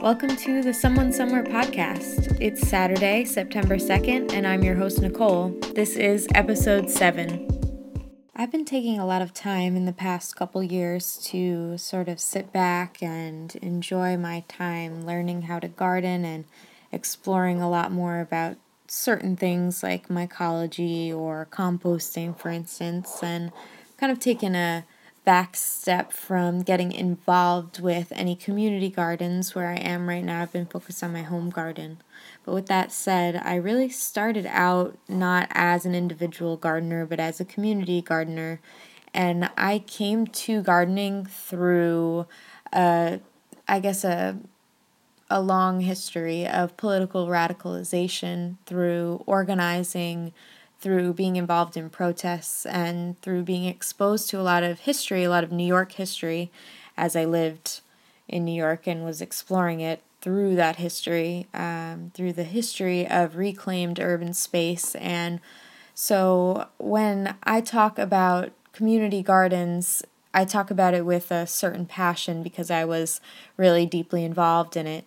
Welcome to the Someone Somewhere podcast. It's Saturday, September 2nd, and I'm your host, Nicole. This is episode 7. I've been taking a lot of time in the past couple years to sort of sit back and enjoy my time learning how to garden and exploring a lot more about certain things like mycology or composting, for instance, and kind of taking a back step from getting involved with any community gardens where I am right now. I've been focused on my home garden. But with that said, I really started out not as an individual gardener, but as a community gardener. And I came to gardening through, uh, I guess, a a long history of political radicalization through organizing, through being involved in protests, and through being exposed to a lot of history, a lot of New York history, as I lived in New York and was exploring it through that history, um, through the history of reclaimed urban space. And so when I talk about community gardens, I talk about it with a certain passion because I was really deeply involved in it.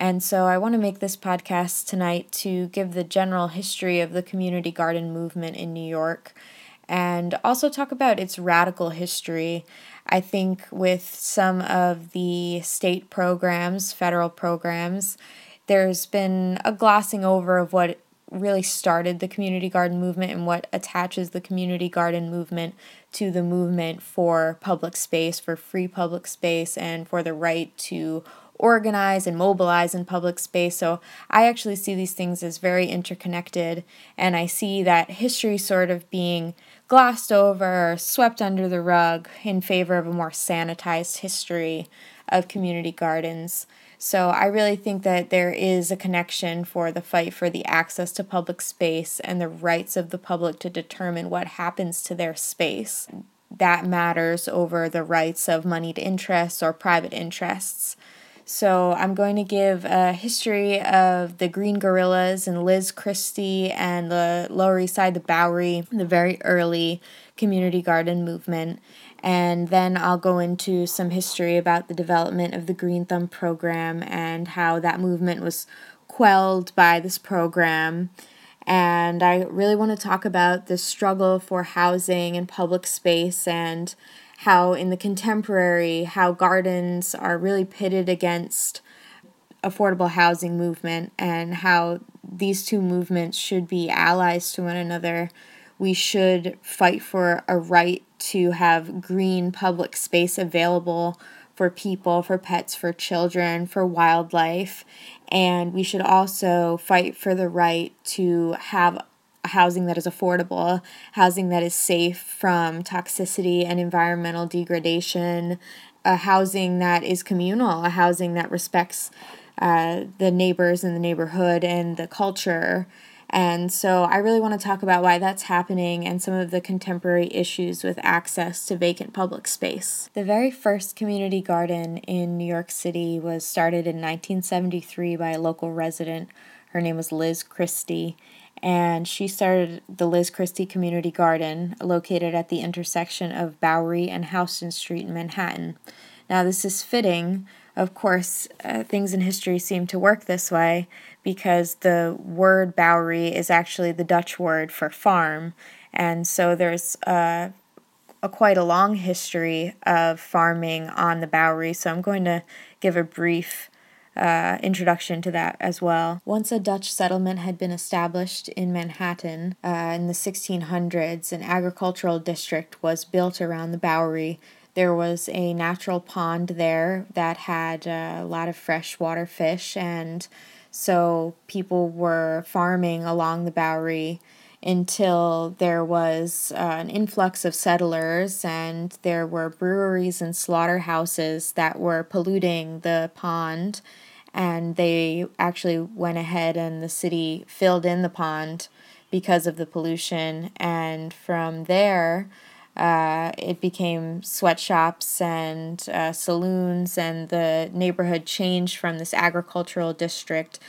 And so I want to make this podcast tonight to give the general history of the community garden movement in New York and also talk about its radical history. I think with some of the state programs, federal programs, there's been a glossing over of what really started the community garden movement and what attaches the community garden movement to the movement for public space, for free public space, and for the right to organize and mobilize in public space. So I actually see these things as very interconnected, and I see that history sort of being glossed over swept under the rug in favor of a more sanitized history of community gardens. So I really think that there is a connection for the fight for the access to public space and the rights of the public to determine what happens to their space. That matters over the rights of moneyed interests or private interests. So I'm going to give a history of the Green Guerrillas and Liz Christy and the Lower East Side, the Bowery, the very early community garden movement. And then I'll go into some history about the development of the Green Thumb program and how that movement was quelled by this program. And I really want to talk about the struggle for housing and public space and how in the contemporary how gardens are really pitted against affordable housing movement and how these two movements should be allies to one another we should fight for a right to have green public space available for people, for pets, for children, for wildlife. And we should also fight for the right to have housing that is affordable, housing that is safe from toxicity and environmental degradation, a housing that is communal, a housing that respects uh, the neighbors in the neighborhood and the culture. And so I really want to talk about why that's happening and some of the contemporary issues with access to vacant public space. The very first community garden in New York City was started in 1973 by a local resident. Her name was Liz Christy and she started the Liz Christy Community Garden located at the intersection of Bowery and Houston Street in Manhattan. Now, this is fitting. Of course, uh, things in history seem to work this way because the word Bowery is actually the Dutch word for farm, and so there's uh, a quite a long history of farming on the Bowery. So I'm going to give a brief uh, introduction to that as well. Once a Dutch settlement had been established in Manhattan uh, in the 1600s, an agricultural district was built around the Bowery. There was a natural pond there that had a lot of freshwater fish, and so people were farming along the Bowery until there was uh, an influx of settlers and there were breweries and slaughterhouses that were polluting the pond and they actually went ahead and the city filled in the pond because of the pollution. And from there uh, it became sweatshops and uh, saloons and the neighborhood changed from this agricultural district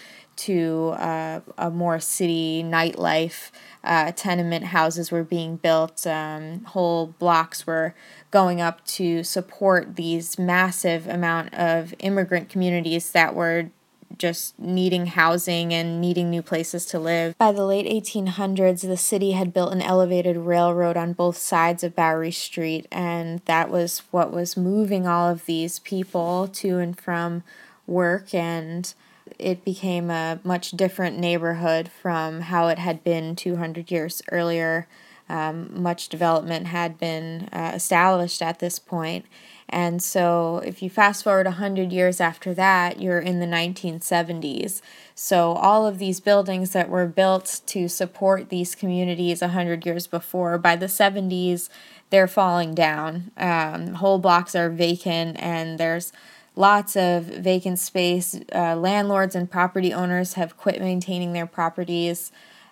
to uh, a more city nightlife. Uh, tenement houses were being built, um, whole blocks were going up to support these massive amount of immigrant communities that were just needing housing and needing new places to live. By the late 1800s, the city had built an elevated railroad on both sides of Bowery Street, and that was what was moving all of these people to and from work, and it became a much different neighborhood from how it had been 200 years earlier. Um, much development had been uh, established at this point, and so, if you fast forward 100 years after that, you're in the 1970s. So, all of these buildings that were built to support these communities 100 years before, by the 70s, they're falling down. Um, whole blocks are vacant, and there's lots of vacant space. Uh, landlords and property owners have quit maintaining their properties.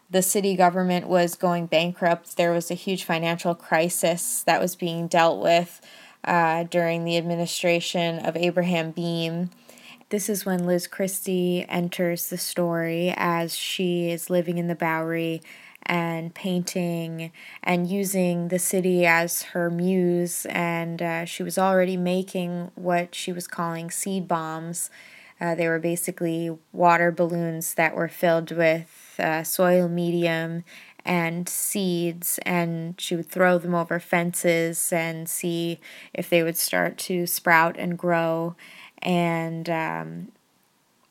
The city government was going bankrupt. There was a huge financial crisis that was being dealt with uh, during the administration of Abraham Beame. This is when Liz Christy enters the story as she is living in the Bowery and painting and using the city as her muse. And uh, she was already making what she was calling seed bombs. Uh, they were basically water balloons that were filled with uh, soil medium and seeds, and she would throw them over fences and see if they would start to sprout and grow. And um,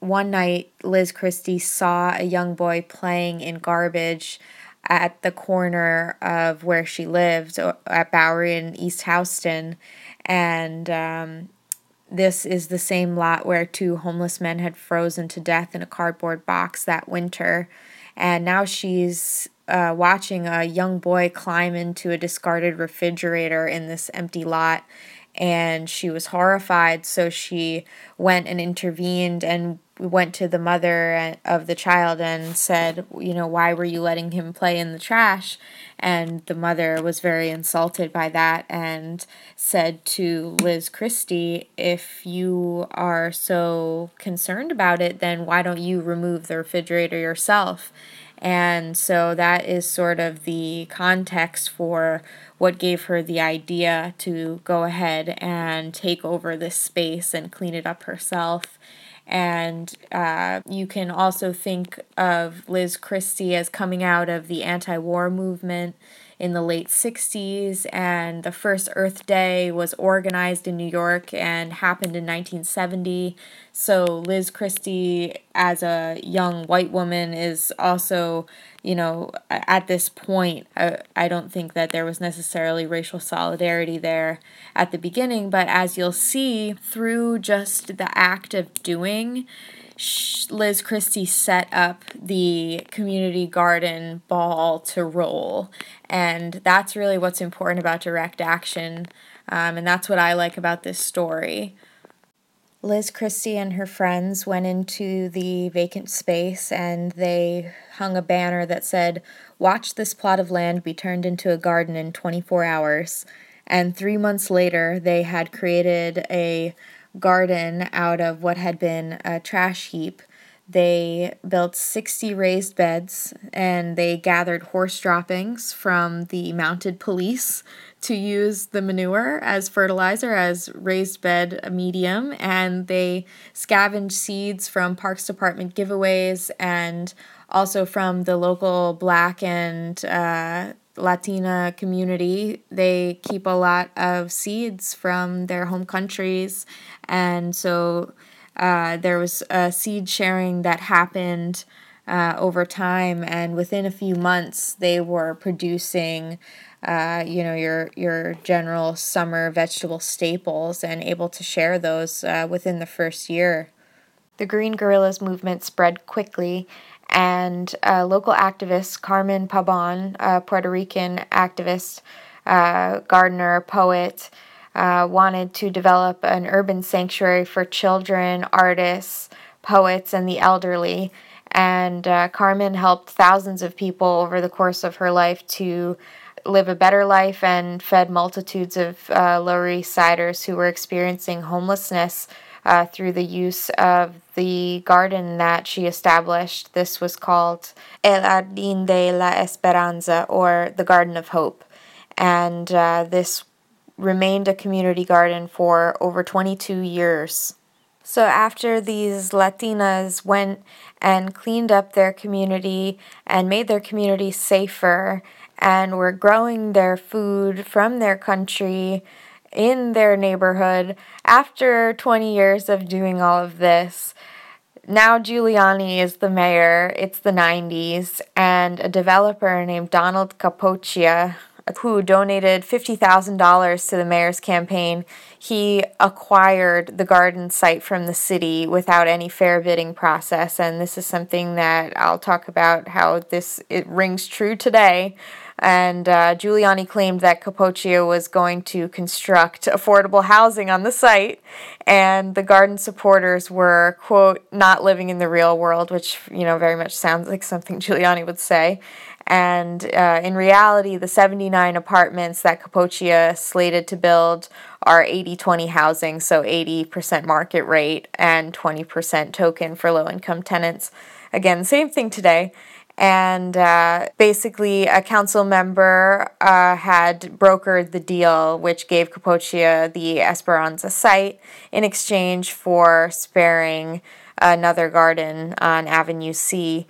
one night, Liz Christy saw a young boy playing in garbage at the corner of where she lived at Bowery in East Houston. And um, this is the same lot where two homeless men had frozen to death in a cardboard box that winter. And now she's uh, watching a young boy climb into a discarded refrigerator in this empty lot and she was horrified so she went and intervened and went to the mother of the child and said you know why were you letting him play in the trash? And the mother was very insulted by that and said to Liz Christy if you are so concerned about it then why don't you remove the refrigerator yourself and so that is sort of the context for what gave her the idea to go ahead and take over this space and clean it up herself. And uh, you can also think of Liz Christy as coming out of the anti war movement in the late 60s, and the first Earth Day was organized in New York and happened in 1970. So, Liz Christy, as a young white woman, is also, you know, at this point, I, I don't think that there was necessarily racial solidarity there at the beginning, but as you'll see through just the act of doing, Liz Christy set up the community garden ball to roll. And that's really what's important about direct action. Um, and that's what I like about this story. Liz Christy and her friends went into the vacant space and they hung a banner that said, Watch this plot of land be turned into a garden in 24 hours. And three months later, they had created a garden out of what had been a trash heap. They built 60 raised beds and they gathered horse droppings from the mounted police to use the manure as fertilizer, as raised bed medium. And they scavenged seeds from Parks Department giveaways and also from the local black and uh, Latina community, they keep a lot of seeds from their home countries. And so uh, there was a seed sharing that happened uh, over time, and within a few months, they were producing. Uh, you know your your general summer vegetable staples and able to share those uh, within the first year. The Green Guerrillas movement spread quickly, and local activist Carmen Pabon, a Puerto Rican activist, uh, gardener, poet, uh, wanted to develop an urban sanctuary for children, artists, poets, and the elderly. And uh, Carmen helped thousands of people over the course of her life to live a better life and fed multitudes of uh, Lower East Siders who were experiencing homelessness uh, through the use of the garden that she established. This was called El Jardín de la Esperanza, or the Garden of Hope. And uh, this remained a community garden for over 22 years. So, after these Latinas went and cleaned up their community and made their community safer and were growing their food from their country in their neighborhood, after 20 years of doing all of this, now Giuliani is the mayor. It's the 90s, and a developer named Donald Capoccia who donated $50,000 to the mayor's campaign, he acquired the garden site from the city without any fair bidding process. And this is something that I'll talk about how this it rings true today. And uh, Giuliani claimed that Capoccia was going to construct affordable housing on the site, and the garden supporters were, quote, not living in the real world, which, you know, very much sounds like something Giuliani would say. And uh, in reality, the 79 apartments that Capoccia slated to build are 80 20 housing, so 80% market rate and 20% token for low income tenants. Again, same thing today. And uh, basically, a council member uh, had brokered the deal, which gave Capoccia the Esperanza site in exchange for sparing another garden on Avenue C.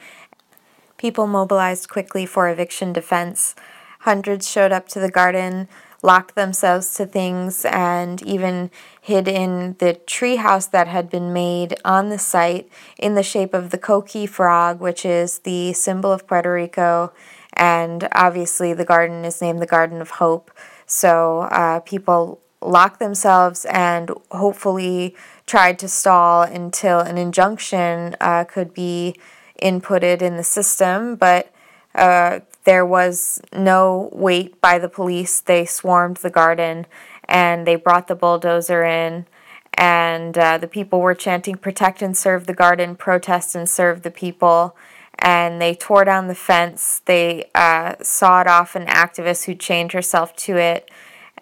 People mobilized quickly for eviction defense. Hundreds showed up to the garden, locked themselves to things, and even hid in the treehouse that had been made on the site in the shape of the coqui frog, which is the symbol of Puerto Rico. And obviously, the garden is named the Garden of Hope. So uh, people locked themselves and hopefully tried to stall until an injunction uh, could be inputted in the system, but uh, there was no wait by the police. They swarmed the garden and they brought the bulldozer in. And uh, the people were chanting, Protect and serve the garden, protest and serve the people. And they tore down the fence. They uh, sawed off an activist who chained herself to it.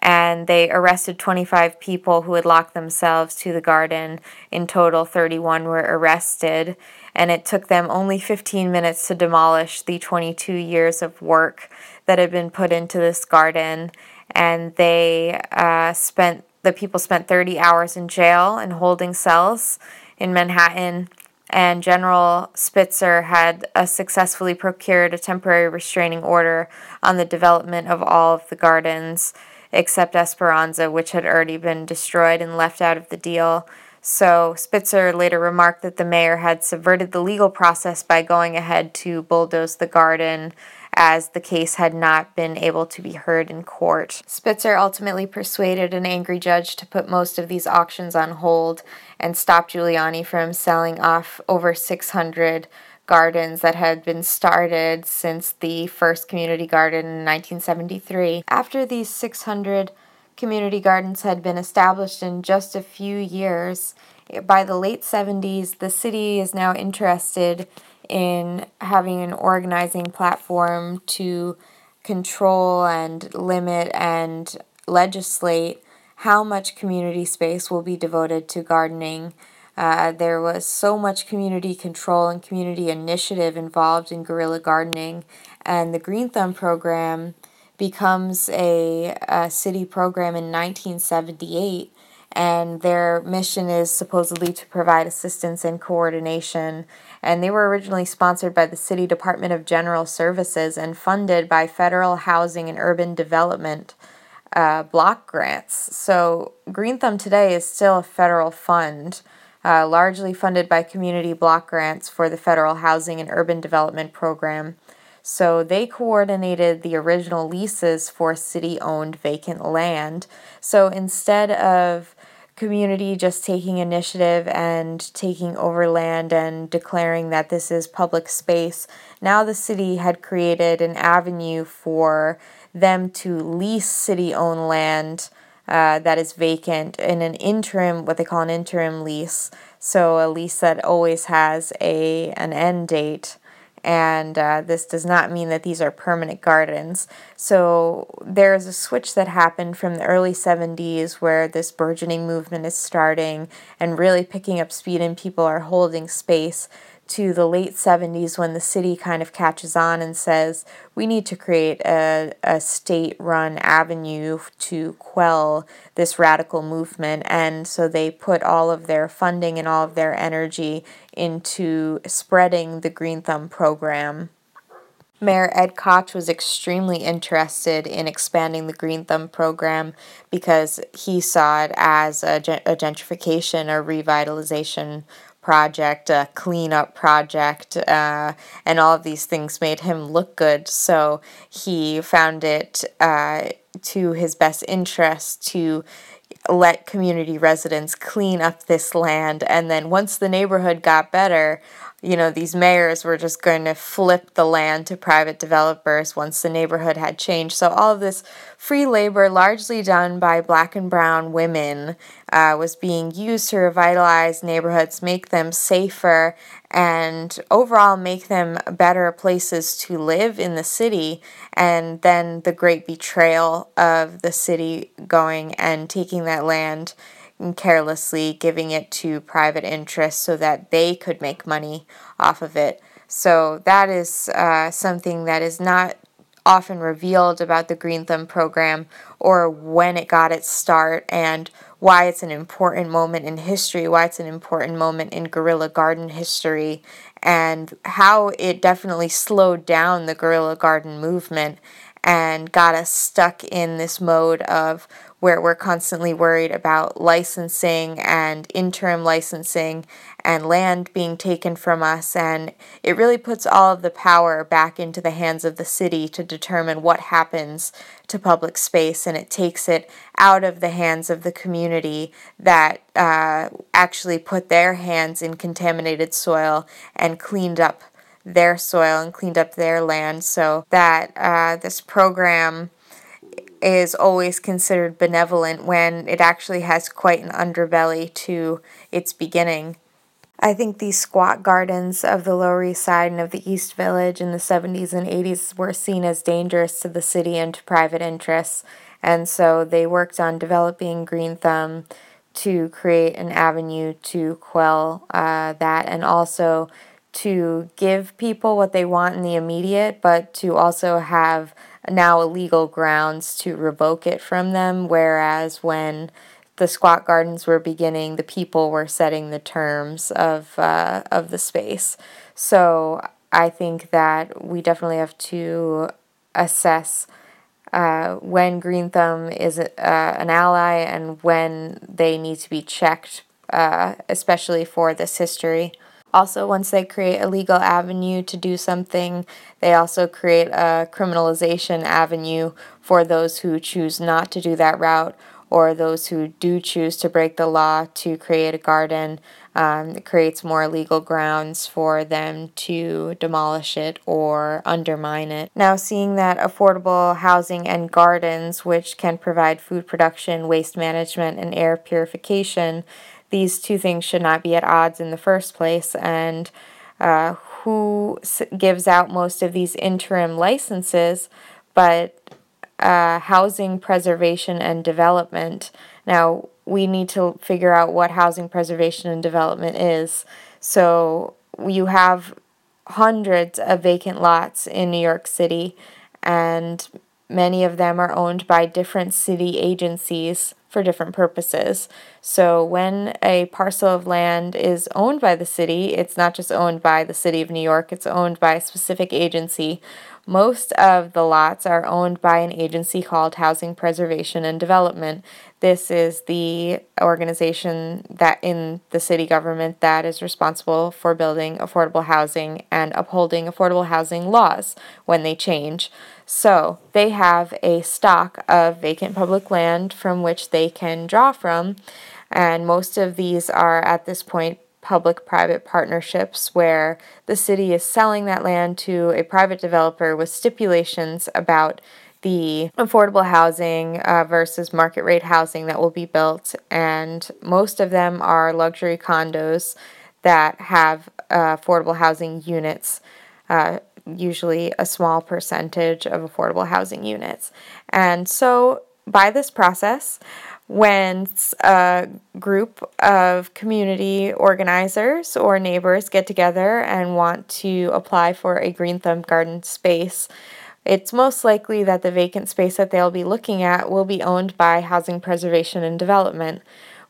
And they arrested 25 people who had locked themselves to the garden. In total, 31 were arrested and it took them only 15 minutes to demolish the 22 years of work that had been put into this garden. And they uh, spent, the people spent 30 hours in jail and holding cells in Manhattan. And General Spitzer had uh, successfully procured a temporary restraining order on the development of all of the gardens except Esperanza, which had already been destroyed and left out of the deal. So Spitzer later remarked that the mayor had subverted the legal process by going ahead to bulldoze the garden as the case had not been able to be heard in court. Spitzer ultimately persuaded an angry judge to put most of these auctions on hold and stop Giuliani from selling off over 600 gardens that had been started since the first community garden in 1973. After these 600 community gardens had been established in just a few years. By the late 70s, the city is now interested in having an organizing platform to control and limit and legislate how much community space will be devoted to gardening. Uh, there was so much community control and community initiative involved in guerrilla gardening, and the Green Thumb program becomes a, a city program in 1978 and their mission is supposedly to provide assistance and coordination. And they were originally sponsored by the City Department of General Services and funded by Federal Housing and Urban Development uh, block grants. So Green Thumb today is still a federal fund, uh, largely funded by community block grants for the Federal Housing and Urban Development Program. So they coordinated the original leases for city owned vacant land. So instead of community just taking initiative and taking over land and declaring that this is public space, now the city had created an avenue for them to lease city owned land. Uh, that is vacant in an interim, what they call an interim lease. So a lease that always has a an end date and uh, this does not mean that these are permanent gardens. So there's a switch that happened from the early 70s where this burgeoning movement is starting and really picking up speed, and people are holding space to the late 70s when the city kind of catches on and says we need to create a, a state run avenue to quell this radical movement. And so they put all of their funding and all of their energy into spreading the Green Thumb program. Mayor Ed Koch was extremely interested in expanding the Green Thumb program because he saw it as a, a gentrification or revitalization project, a cleanup project, uh, and all of these things made him look good. So he found it uh, to his best interest to let community residents clean up this land. And then once the neighborhood got better, you know, these mayors were just going to flip the land to private developers once the neighborhood had changed. So, all of this free labor, largely done by black and brown women, uh, was being used to revitalize neighborhoods, make them safer, and overall make them better places to live in the city. And then the great betrayal of the city going and taking that land carelessly giving it to private interests so that they could make money off of it. So that is uh, something that is not often revealed about the Green Thumb program or when it got its start and why it's an important moment in history, why it's an important moment in guerrilla garden history, and how it definitely slowed down the guerrilla garden movement and got us stuck in this mode of where we're constantly worried about licensing and interim licensing and land being taken from us. And it really puts all of the power back into the hands of the city to determine what happens to public space. And it takes it out of the hands of the community that uh, actually put their hands in contaminated soil and cleaned up their soil and cleaned up their land so that uh, this program is always considered benevolent when it actually has quite an underbelly to its beginning. I think these squat gardens of the Lower East Side and of the East Village in the 70s and 80s were seen as dangerous to the city and to private interests, and so they worked on developing Green Thumb to create an avenue to quell uh, that and also to give people what they want in the immediate, but to also have now legal grounds to revoke it from them. Whereas when the squat gardens were beginning, the people were setting the terms of uh, of the space. So I think that we definitely have to assess uh, when Green Thumb is uh, an ally and when they need to be checked, uh, especially for this history. Also, once they create a legal avenue to do something, they also create a criminalization avenue for those who choose not to do that route or those who do choose to break the law to create a garden. Um, it creates more legal grounds for them to demolish it or undermine it. Now, seeing that affordable housing and gardens, which can provide food production, waste management, and air purification, these two things should not be at odds in the first place. And uh, who gives out most of these interim licenses, but uh, housing preservation and development. Now, we need to figure out what housing preservation and development is. So, you have hundreds of vacant lots in New York City, and many of them are owned by different city agencies for different purposes. So when a parcel of land is owned by the city, it's not just owned by the city of New York, it's owned by a specific agency. Most of the lots are owned by an agency called Housing Preservation and Development. This is the organization that in the city government that is responsible for building affordable housing and upholding affordable housing laws when they change. So they have a stock of vacant public land from which they can draw from, and most of these are at this point public private partnerships where the city is selling that land to a private developer with stipulations about the affordable housing uh, versus market rate housing that will be built, and most of them are luxury condos that have uh, affordable housing units uh, usually a small percentage of affordable housing units. And so, by this process, when a group of community organizers or neighbors get together and want to apply for a green thumb garden space, it's most likely that the vacant space that they'll be looking at will be owned by Housing Preservation and Development.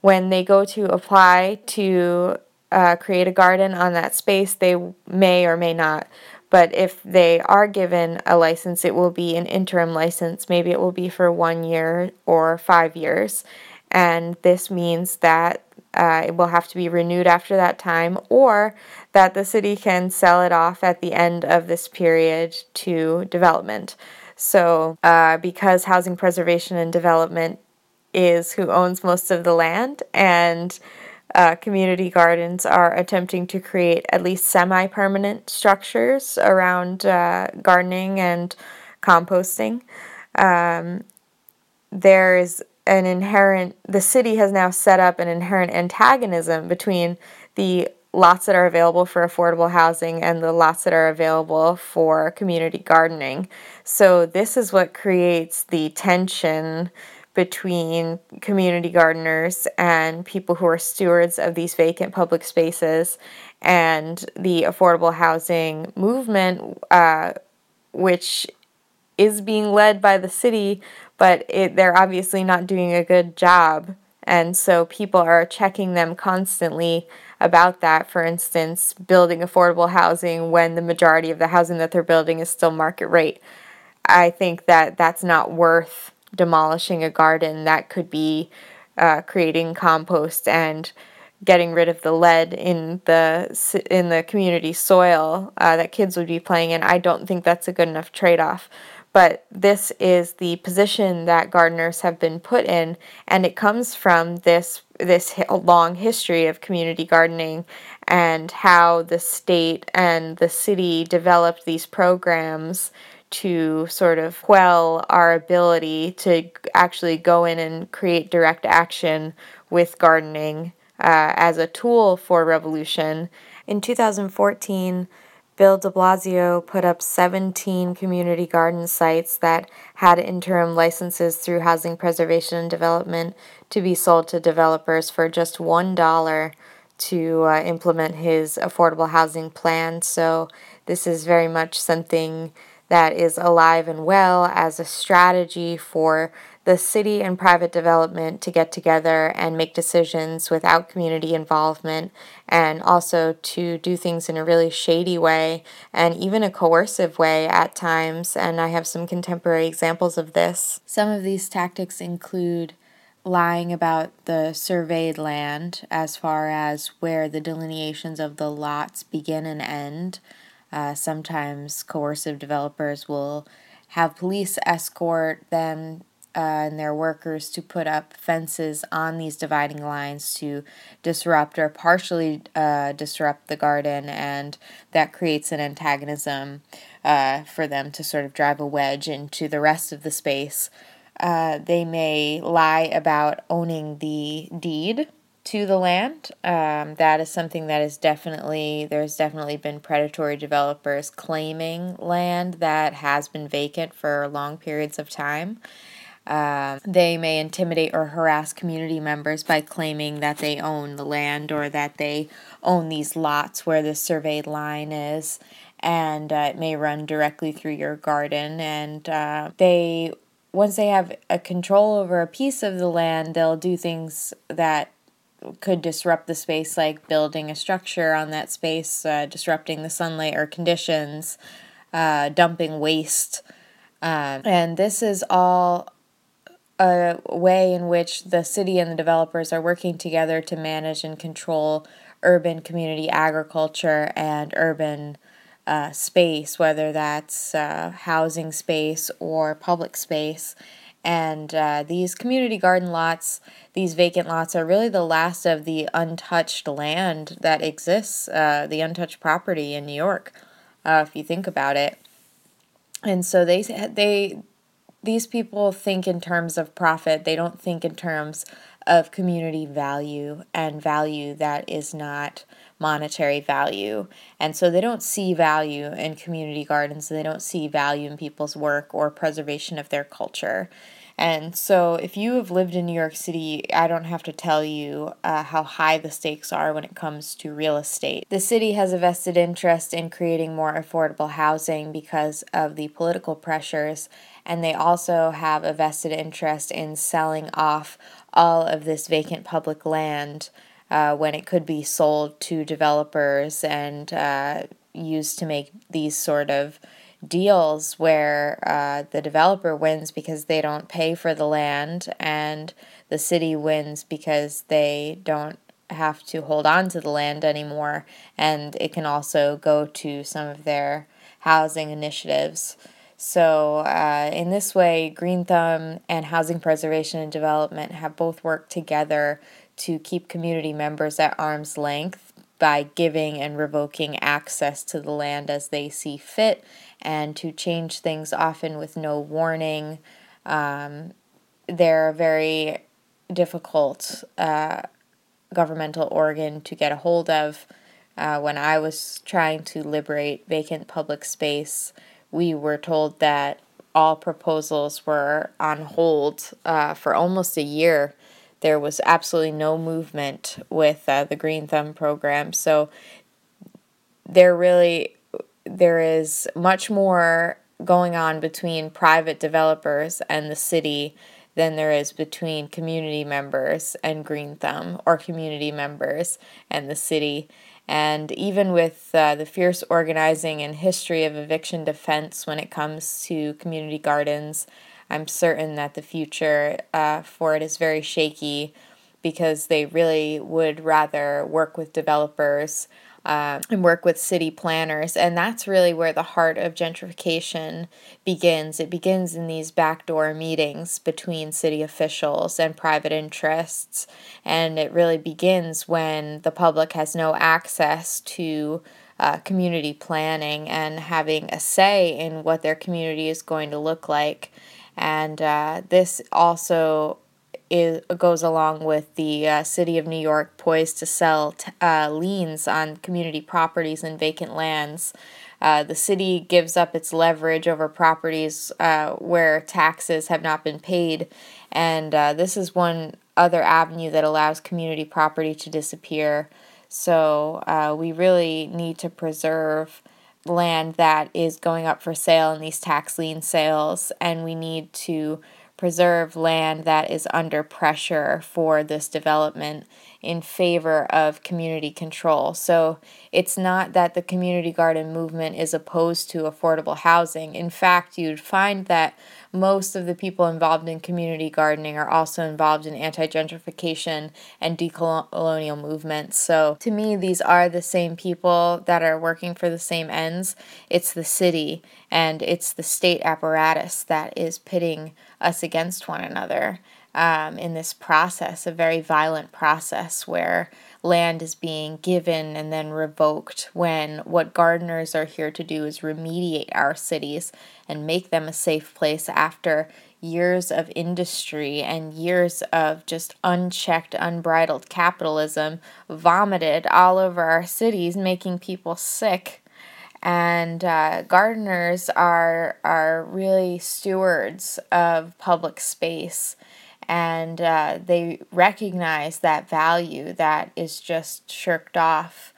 When they go to apply to uh, create a garden on that space, they may or may not. But if they are given a license, it will be an interim license. Maybe it will be for one year or five years. And this means that uh, it will have to be renewed after that time, or that the city can sell it off at the end of this period to development. So, uh, because Housing Preservation and Development is who owns most of the land, and uh, community gardens are attempting to create at least semi permanent structures around uh, gardening and composting. Um, there's an inherent, the city has now set up an inherent antagonism between the lots that are available for affordable housing and the lots that are available for community gardening. So, this is what creates the tension between community gardeners and people who are stewards of these vacant public spaces and the affordable housing movement, uh, which is being led by the city, but it, they're obviously not doing a good job. And so people are checking them constantly about that. For instance, building affordable housing when the majority of the housing that they're building is still market rate. I think that that's not worth demolishing a garden. That could be uh, creating compost and getting rid of the lead in the in the community soil uh, that kids would be playing in. I don't think that's a good enough trade off but this is the position that gardeners have been put in, and it comes from this this long history of community gardening and how the state and the city developed these programs to sort of quell our ability to actually go in and create direct action with gardening uh, as a tool for revolution. In 2014, Bill de Blasio put up 17 community garden sites that had interim licenses through Housing Preservation and Development to be sold to developers for just $1 to uh, implement his affordable housing plan. So, this is very much something that is alive and well as a strategy for the city and private development to get together and make decisions without community involvement, and also to do things in a really shady way and even a coercive way at times. And I have some contemporary examples of this. Some of these tactics include lying about the surveyed land as far as where the delineations of the lots begin and end. Uh, sometimes coercive developers will have police escort them uh, and their workers to put up fences on these dividing lines to disrupt or partially uh, disrupt the garden, and that creates an antagonism uh, for them to sort of drive a wedge into the rest of the space. Uh, they may lie about owning the deed to the land. Um, that is something that is definitely, there's definitely been predatory developers claiming land that has been vacant for long periods of time. Um, they may intimidate or harass community members by claiming that they own the land or that they own these lots where the surveyed line is, and uh, it may run directly through your garden. And uh, they, once they have a control over a piece of the land, they'll do things that could disrupt the space, like building a structure on that space, uh, disrupting the sunlight or conditions, uh, dumping waste. Um, and this is all a way in which the city and the developers are working together to manage and control urban community agriculture and urban uh, space, whether that's uh, housing space or public space. And uh, these community garden lots, these vacant lots, are really the last of the untouched land that exists, uh, the untouched property in New York, uh, if you think about it. And so they they these people think in terms of profit. They don't think in terms of community value and value that is not monetary value. And so they don't see value in community gardens, they don't see value in people's work or preservation of their culture. And so, if you have lived in New York City, I don't have to tell you uh, how high the stakes are when it comes to real estate. The city has a vested interest in creating more affordable housing because of the political pressures, and they also have a vested interest in selling off all of this vacant public land uh, when it could be sold to developers and uh, used to make these sort of deals where uh, the developer wins because they don't pay for the land and the city wins because they don't have to hold on to the land anymore and it can also go to some of their housing initiatives. So, uh, in this way, Green Thumb and Housing Preservation and Development have both worked together to keep community members at arm's length by giving and revoking access to the land as they see fit and to change things often with no warning. Um, they're a very difficult uh, governmental organ to get a hold of. Uh, when I was trying to liberate vacant public space, we were told that all proposals were on hold uh, for almost a year. There was absolutely no movement with uh, the Green Thumb program. So they're really there is much more going on between private developers and the city than there is between community members and Green Thumb or community members and the city. And even with uh, the fierce organizing and history of eviction defense when it comes to community gardens, I'm certain that the future uh, for it is very shaky because they really would rather work with developers uh, and work with city planners. And that's really where the heart of gentrification begins. It begins in these backdoor meetings between city officials and private interests. And it really begins when the public has no access to. Uh, community planning and having a say in what their community is going to look like. And uh, this also is goes along with the uh, city of New York poised to sell t- uh, liens on community properties and vacant lands. Uh, the city gives up its leverage over properties uh, where taxes have not been paid, and uh, this is one other avenue that allows community property to disappear. So uh, we really need to preserve land that is going up for sale in these tax lien sales, and we need to preserve land that is under pressure for this development in favor of community control. So it's not that the community garden movement is opposed to affordable housing. In fact, you'd find that most of the people involved in community gardening are also involved in anti gentrification and decolonial movements. So to me, these are the same people that are working for the same ends. It's the city and it's the state apparatus that is pitting us against one another um, in this process, a very violent process where land is being given and then revoked when what gardeners are here to do is remediate our cities and make them a safe place after years of industry and years of just unchecked, unbridled capitalism vomited all over our cities, making people sick. And uh, gardeners are are really stewards of public space and uh, they recognize that value that is just shirked off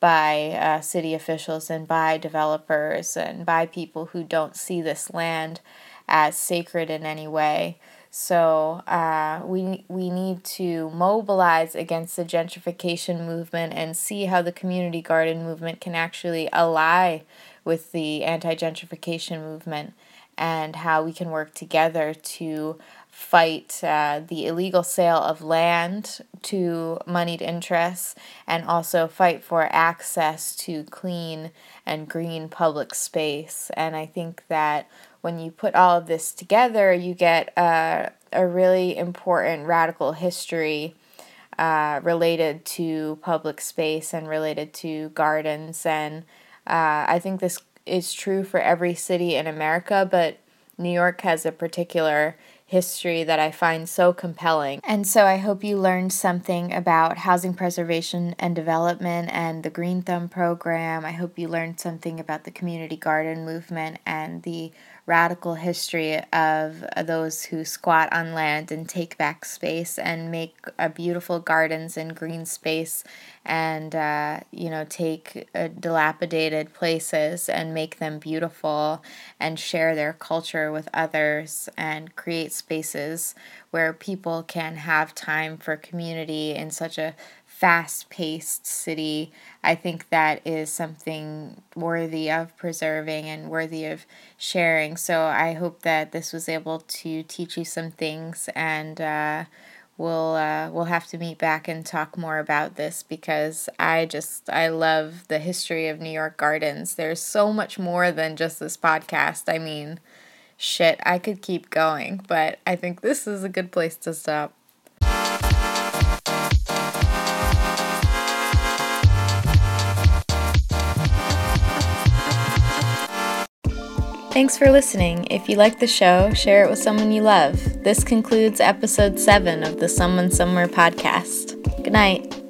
by uh, city officials and by developers and by people who don't see this land as sacred in any way. So uh, we we need to mobilize against the gentrification movement and see how the community garden movement can actually ally with the anti gentrification movement and how we can work together to fight uh, the illegal sale of land to moneyed interests and also fight for access to clean and green public space. And I think that when you put all of this together, you get uh, a really important radical history. Uh, related to public space and related to gardens. And uh, I think this is true for every city in America, but New York has a particular history that I find so compelling. And so I hope you learned something about housing preservation and development and the Green Thumb program. I hope you learned something about the community garden movement and the radical history of those who squat on land and take back space and make uh, beautiful gardens and green space and uh, you know take uh, dilapidated places and make them beautiful and share their culture with others and create spaces where people can have time for community in such a fast paced city, I think that is something worthy of preserving and worthy of sharing. So I hope that this was able to teach you some things and uh, we'll uh, we'll have to meet back and talk more about this because I just I love the history of New York gardens. There's so much more than just this podcast. I mean, shit, I could keep going, but I think this is a good place to stop. Thanks for listening. If you like the show, share it with someone you love. This concludes episode 7 of the Someone Somewhere podcast. Good night.